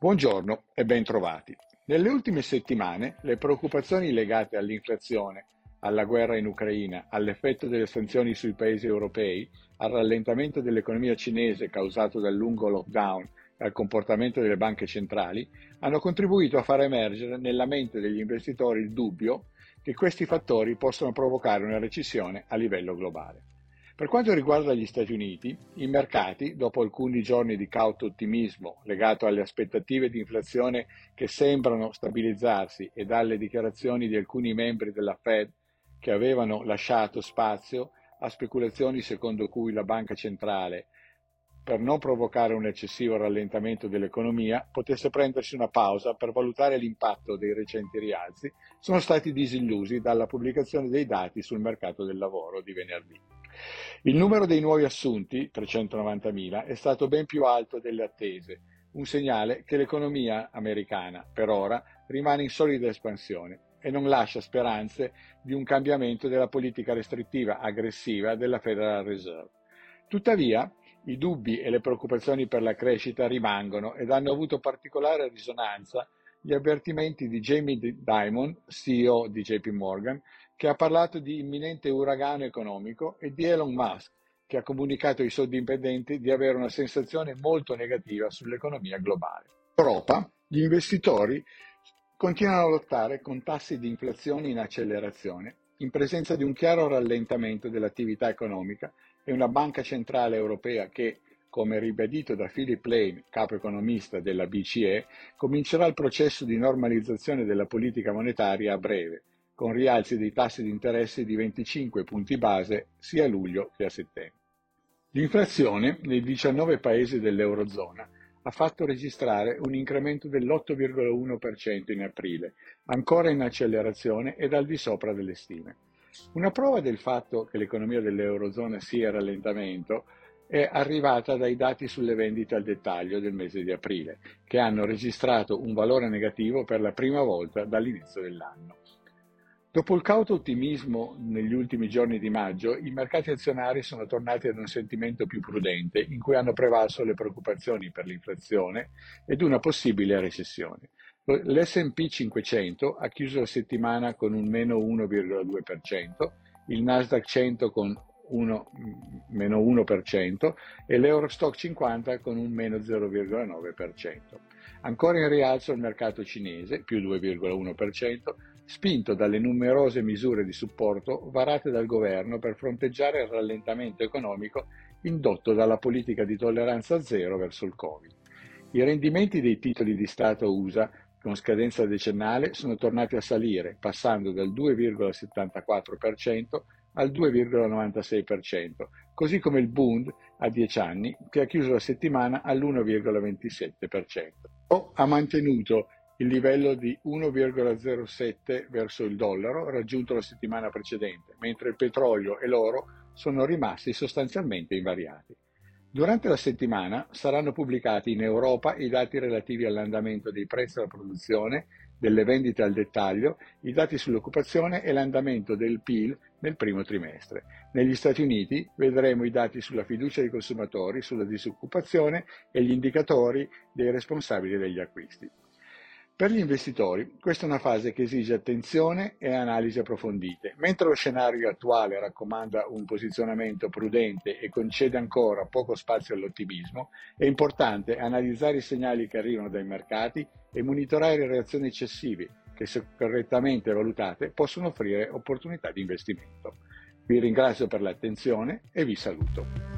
Buongiorno e ben trovati. Nelle ultime settimane le preoccupazioni legate all'inflazione, alla guerra in Ucraina, all'effetto delle sanzioni sui paesi europei, al rallentamento dell'economia cinese causato dal lungo lockdown e al comportamento delle banche centrali, hanno contribuito a far emergere nella mente degli investitori il dubbio che questi fattori possano provocare una recessione a livello globale. Per quanto riguarda gli Stati Uniti, i mercati, dopo alcuni giorni di cauto ottimismo legato alle aspettative di inflazione che sembrano stabilizzarsi e dalle dichiarazioni di alcuni membri della Fed che avevano lasciato spazio a speculazioni secondo cui la banca centrale per non provocare un eccessivo rallentamento dell'economia, potesse prendersi una pausa per valutare l'impatto dei recenti rialzi, sono stati disillusi dalla pubblicazione dei dati sul mercato del lavoro di venerdì. Il numero dei nuovi assunti, 390.000, è stato ben più alto delle attese, un segnale che l'economia americana, per ora, rimane in solida espansione e non lascia speranze di un cambiamento della politica restrittiva aggressiva della Federal Reserve. Tuttavia, i dubbi e le preoccupazioni per la crescita rimangono ed hanno avuto particolare risonanza gli avvertimenti di Jamie Dimon, CEO di JP Morgan, che ha parlato di imminente uragano economico, e di Elon Musk, che ha comunicato ai suoi dipendenti di avere una sensazione molto negativa sull'economia globale. In Europa, gli investitori continuano a lottare con tassi di inflazione in accelerazione, in presenza di un chiaro rallentamento dell'attività economica è una banca centrale europea che, come ribadito da Philip Lane, capo economista della BCE, comincerà il processo di normalizzazione della politica monetaria a breve, con rialzi dei tassi di interesse di 25 punti base sia a luglio che a settembre. L'inflazione nei 19 paesi dell'Eurozona ha fatto registrare un incremento dell'8,1% in aprile, ancora in accelerazione ed al di sopra delle stime. Una prova del fatto che l'economia dell'Eurozona sia a rallentamento è arrivata dai dati sulle vendite al dettaglio del mese di aprile, che hanno registrato un valore negativo per la prima volta dall'inizio dell'anno. Dopo il cauto ottimismo negli ultimi giorni di maggio, i mercati azionari sono tornati ad un sentimento più prudente, in cui hanno prevalso le preoccupazioni per l'inflazione ed una possibile recessione. L'S&P 500 ha chiuso la settimana con un meno 1,2%, il Nasdaq 100 con 1, meno 1% e l'Eurostock 50 con un meno 0,9%. Ancora in rialzo il mercato cinese, più 2,1%, spinto dalle numerose misure di supporto varate dal governo per fronteggiare il rallentamento economico indotto dalla politica di tolleranza zero verso il Covid. I rendimenti dei titoli di Stato USA con scadenza decennale sono tornati a salire, passando dal 2,74% al 2,96%, così come il Bund a 10 anni, che ha chiuso la settimana all'1,27%. O ha mantenuto il livello di 1,07 verso il dollaro raggiunto la settimana precedente, mentre il petrolio e l'oro sono rimasti sostanzialmente invariati. Durante la settimana saranno pubblicati in Europa i dati relativi all'andamento dei prezzi alla produzione, delle vendite al dettaglio, i dati sull'occupazione e l'andamento del PIL nel primo trimestre. Negli Stati Uniti vedremo i dati sulla fiducia dei consumatori, sulla disoccupazione e gli indicatori dei responsabili degli acquisti. Per gli investitori questa è una fase che esige attenzione e analisi approfondite. Mentre lo scenario attuale raccomanda un posizionamento prudente e concede ancora poco spazio all'ottimismo, è importante analizzare i segnali che arrivano dai mercati e monitorare le reazioni eccessive che, se correttamente valutate, possono offrire opportunità di investimento. Vi ringrazio per l'attenzione e vi saluto.